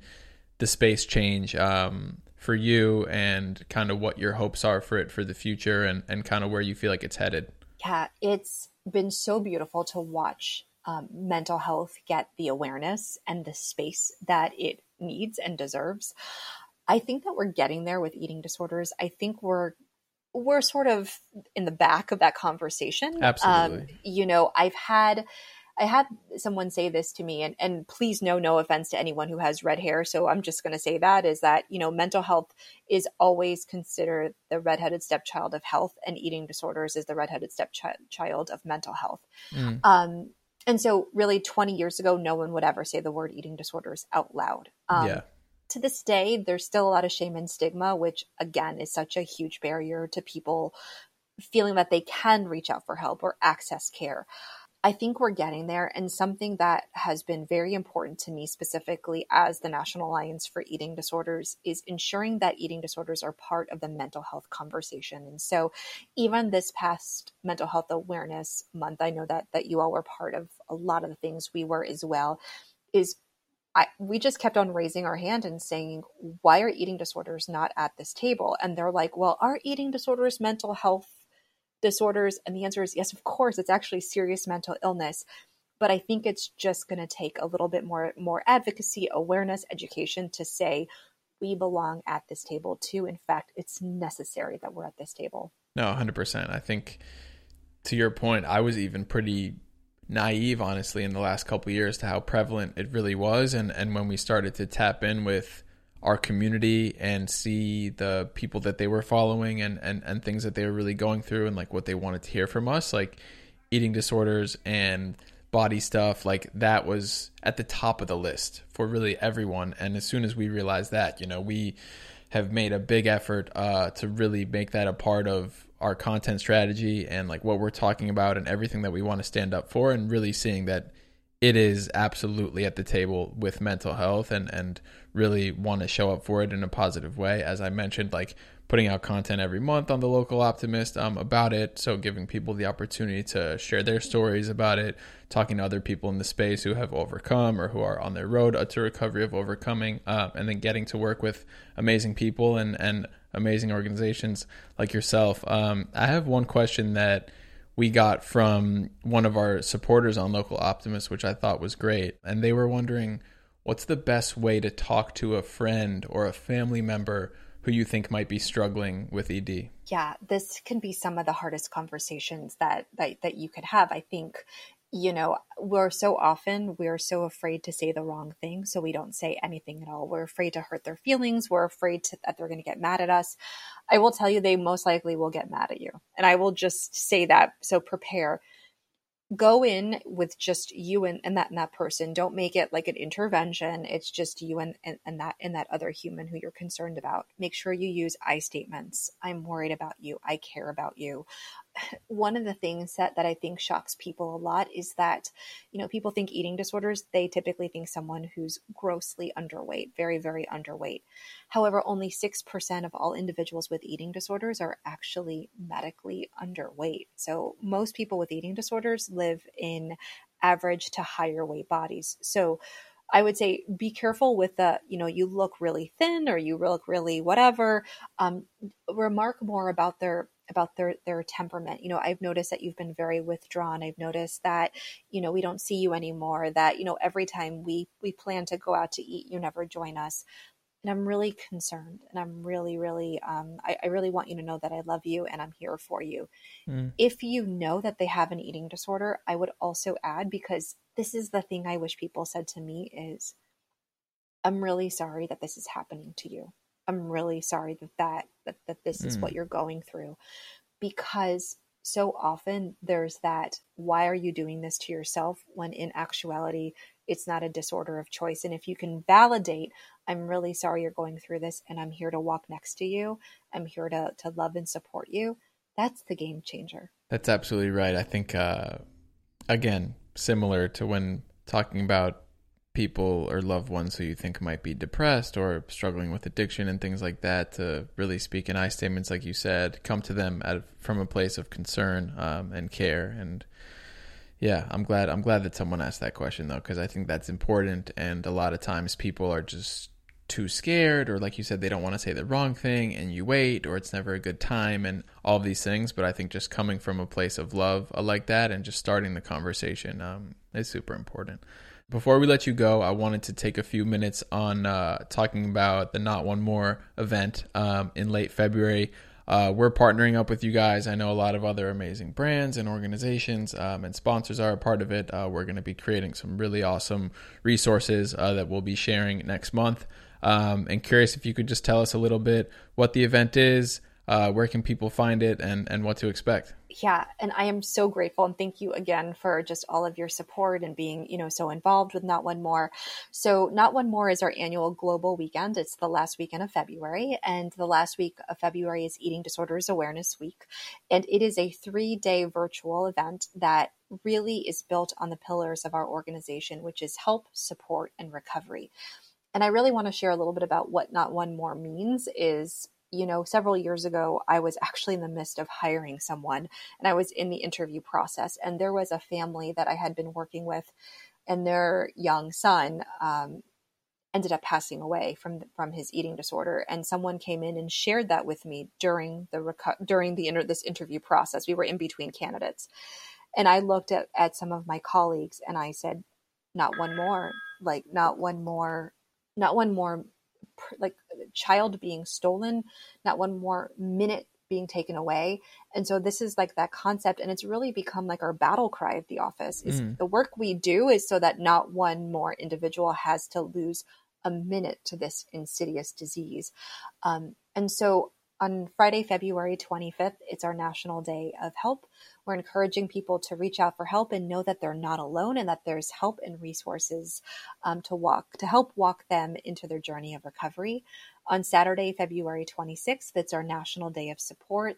the space change um, for you and kind of what your hopes are for it for the future and, and kind of where you feel like it's headed. Yeah, it's been so beautiful to watch um, mental health get the awareness and the space that it needs and deserves. I think that we're getting there with eating disorders. I think we're we're sort of in the back of that conversation. Absolutely. Um, you know, I've had I had someone say this to me, and, and please no, no offense to anyone who has red hair. So I'm just going to say that is that, you know, mental health is always considered the redheaded stepchild of health, and eating disorders is the redheaded stepchild of mental health. Mm. Um, and so, really, 20 years ago, no one would ever say the word eating disorders out loud. Um, yeah. To this day, there's still a lot of shame and stigma, which again is such a huge barrier to people feeling that they can reach out for help or access care. I think we're getting there. And something that has been very important to me, specifically as the National Alliance for Eating Disorders, is ensuring that eating disorders are part of the mental health conversation. And so, even this past Mental Health Awareness Month, I know that that you all were part of a lot of the things we were as well. Is I, we just kept on raising our hand and saying, why are eating disorders not at this table? And they're like, well, are eating disorders mental health disorders? And the answer is yes, of course, it's actually serious mental illness. But I think it's just going to take a little bit more more advocacy, awareness, education to say we belong at this table too. In fact, it's necessary that we're at this table. No, 100%. I think to your point, I was even pretty naive honestly in the last couple years to how prevalent it really was and and when we started to tap in with our community and see the people that they were following and, and, and things that they were really going through and like what they wanted to hear from us, like eating disorders and body stuff, like that was at the top of the list for really everyone. And as soon as we realized that, you know, we have made a big effort uh, to really make that a part of our content strategy and like what we're talking about and everything that we want to stand up for and really seeing that it is absolutely at the table with mental health and and really want to show up for it in a positive way. As i mentioned like putting out content every month on the local optimist um, about it. So giving people the opportunity to share their stories about it talking to other people in the space who have overcome or who are on their road to recovery of overcoming um, and then getting to work with amazing people and and amazing organizations like yourself um, i have one question that we got from one of our supporters on Local Optimist, which I thought was great. And they were wondering what's the best way to talk to a friend or a family member who you think might be struggling with ED? Yeah, this can be some of the hardest conversations that that, that you could have. I think you know, we're so often we're so afraid to say the wrong thing, so we don't say anything at all. We're afraid to hurt their feelings. We're afraid to, that they're going to get mad at us. I will tell you, they most likely will get mad at you, and I will just say that. So prepare. Go in with just you and, and that and that person. Don't make it like an intervention. It's just you and, and, and that and that other human who you're concerned about. Make sure you use I statements. I'm worried about you. I care about you one of the things that, that I think shocks people a lot is that, you know, people think eating disorders, they typically think someone who's grossly underweight, very, very underweight. However, only 6% of all individuals with eating disorders are actually medically underweight. So most people with eating disorders live in average to higher weight bodies. So I would say be careful with the, you know, you look really thin or you look really whatever. Um, remark more about their about their their temperament. You know, I've noticed that you've been very withdrawn. I've noticed that, you know, we don't see you anymore. That, you know, every time we we plan to go out to eat, you never join us. And I'm really concerned and I'm really, really um, I, I really want you to know that I love you and I'm here for you. Mm. If you know that they have an eating disorder, I would also add because this is the thing I wish people said to me is I'm really sorry that this is happening to you. I'm really sorry that that that, that this is what mm. you're going through. Because so often there's that why are you doing this to yourself? when in actuality it's not a disorder of choice. And if you can validate i'm really sorry you're going through this and i'm here to walk next to you. I'm here to to love and support you that's the game changer. That's absolutely right. I think uh again similar to when talking about people or loved ones who you think might be depressed or struggling with addiction and things like that to really speak in I statements, like you said, come to them at, from a place of concern um, and care. And yeah, I'm glad I'm glad that someone asked that question though, because I think that's important. And a lot of times people are just too scared or like you said they don't want to say the wrong thing and you wait or it's never a good time and all these things but i think just coming from a place of love uh, like that and just starting the conversation um, is super important before we let you go i wanted to take a few minutes on uh, talking about the not one more event um, in late february uh, we're partnering up with you guys. I know a lot of other amazing brands and organizations um, and sponsors are a part of it. Uh, we're going to be creating some really awesome resources uh, that we'll be sharing next month. Um, and curious if you could just tell us a little bit what the event is, uh, where can people find it, and and what to expect. Yeah, and I am so grateful and thank you again for just all of your support and being you know so involved with Not One More. So Not One More is our annual global weekend. It's the last weekend of February, and the last week of February is Eating Disorders Awareness Week, and it is a three day virtual event that really is built on the pillars of our organization, which is help, support, and recovery. And I really want to share a little bit about what Not One More means is you know, several years ago, I was actually in the midst of hiring someone and I was in the interview process. And there was a family that I had been working with, and their young son um, ended up passing away from from his eating disorder. And someone came in and shared that with me during the during the inter- this interview process. We were in between candidates, and I looked at at some of my colleagues and I said, "Not one more, like not one more not one more like child being stolen, not one more minute being taken away. And so this is like that concept and it's really become like our battle cry of the office is mm. the work we do is so that not one more individual has to lose a minute to this insidious disease. Um, and so on Friday, February 25th, it's our National Day of Help. We're encouraging people to reach out for help and know that they're not alone and that there's help and resources um, to walk to help walk them into their journey of recovery. On Saturday, February 26th, it's our National Day of Support.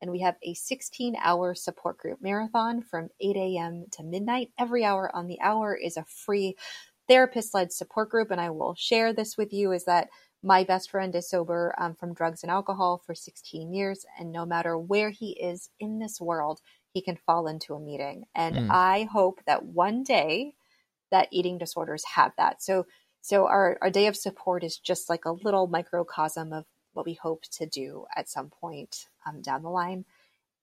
And we have a 16 hour support group marathon from 8 a.m. to midnight. Every hour on the hour is a free therapist led support group. And I will share this with you is that my best friend is sober um, from drugs and alcohol for 16 years. And no matter where he is in this world, he can fall into a meeting. And mm. I hope that one day that eating disorders have that. So so our, our day of support is just like a little microcosm of what we hope to do at some point um, down the line.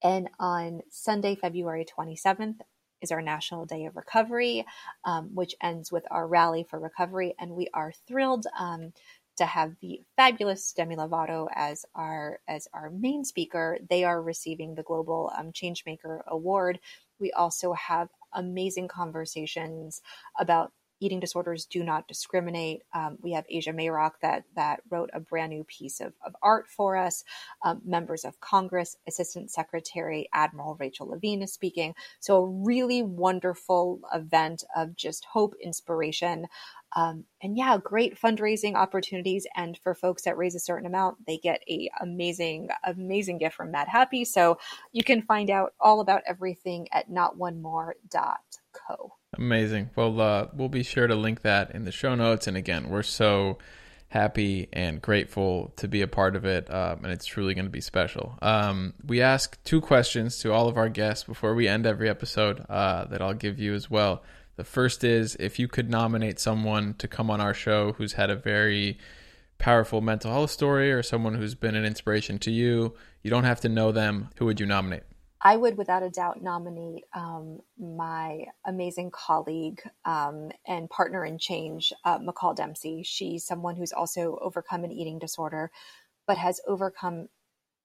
And on Sunday, February 27th, is our National Day of Recovery, um, which ends with our Rally for Recovery. And we are thrilled um, to have the fabulous Demi Lovato as our as our main speaker. They are receiving the Global um, Changemaker Award. We also have amazing conversations about eating disorders do not discriminate. Um, we have Asia Mayrock that that wrote a brand new piece of, of art for us. Um, members of Congress, Assistant Secretary Admiral Rachel Levine is speaking. So a really wonderful event of just hope, inspiration. Um, and yeah, great fundraising opportunities. And for folks that raise a certain amount, they get a amazing, amazing gift from Madhappy. So you can find out all about everything at notonemore.co. Amazing. Well, uh, we'll be sure to link that in the show notes. And again, we're so happy and grateful to be a part of it, um, and it's truly going to be special. Um, we ask two questions to all of our guests before we end every episode uh, that I'll give you as well. The first is if you could nominate someone to come on our show who's had a very powerful mental health story or someone who's been an inspiration to you, you don't have to know them. Who would you nominate? I would, without a doubt, nominate um, my amazing colleague um, and partner in change, uh, McCall Dempsey. She's someone who's also overcome an eating disorder, but has overcome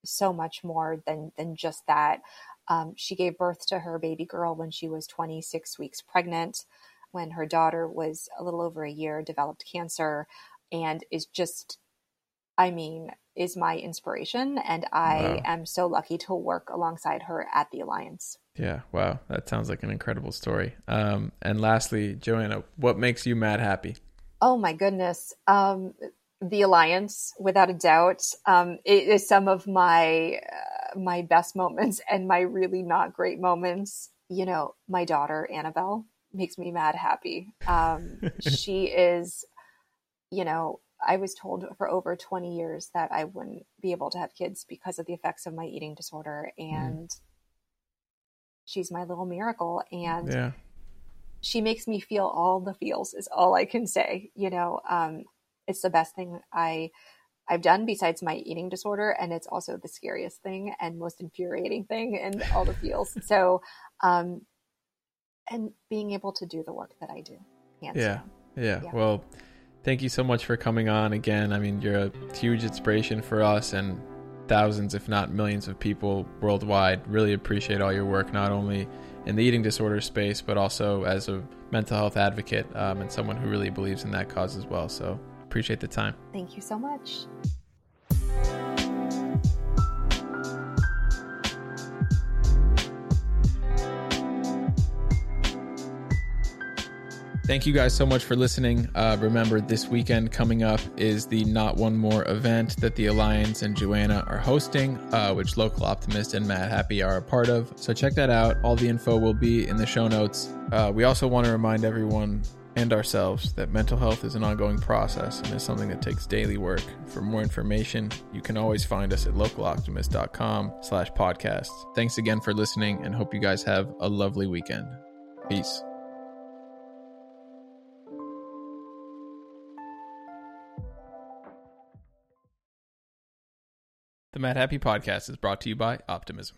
so much more than than just that. Um, she gave birth to her baby girl when she was 26 weeks pregnant. When her daughter was a little over a year, developed cancer, and is just, I mean, is my inspiration. And I wow. am so lucky to work alongside her at the Alliance. Yeah, wow. That sounds like an incredible story. Um, and lastly, Johanna, what makes you mad happy? Oh, my goodness. Um, the Alliance, without a doubt, um, it is some of my. Uh, my best moments and my really not great moments. You know, my daughter Annabelle makes me mad happy. Um, (laughs) she is, you know, I was told for over 20 years that I wouldn't be able to have kids because of the effects of my eating disorder. Mm. And mm. she's my little miracle. And yeah. she makes me feel all the feels, is all I can say. You know, um, it's the best thing I I've done besides my eating disorder, and it's also the scariest thing and most infuriating thing in all the (laughs) feels. so, um, and being able to do the work that I do. Yeah, yeah, yeah. Well, thank you so much for coming on again. I mean, you're a huge inspiration for us and thousands, if not millions, of people worldwide. Really appreciate all your work, not only in the eating disorder space, but also as a mental health advocate um, and someone who really believes in that cause as well. So appreciate the time. Thank you so much. Thank you guys so much for listening. Uh, remember, this weekend coming up is the Not One More event that the Alliance and Johanna are hosting, uh, which Local Optimist and Madhappy are a part of. So check that out. All the info will be in the show notes. Uh, we also want to remind everyone and ourselves that mental health is an ongoing process and is something that takes daily work. For more information, you can always find us at localoptimist.com slash podcasts. Thanks again for listening and hope you guys have a lovely weekend. Peace. The Madhappy Podcast is brought to you by Optimism.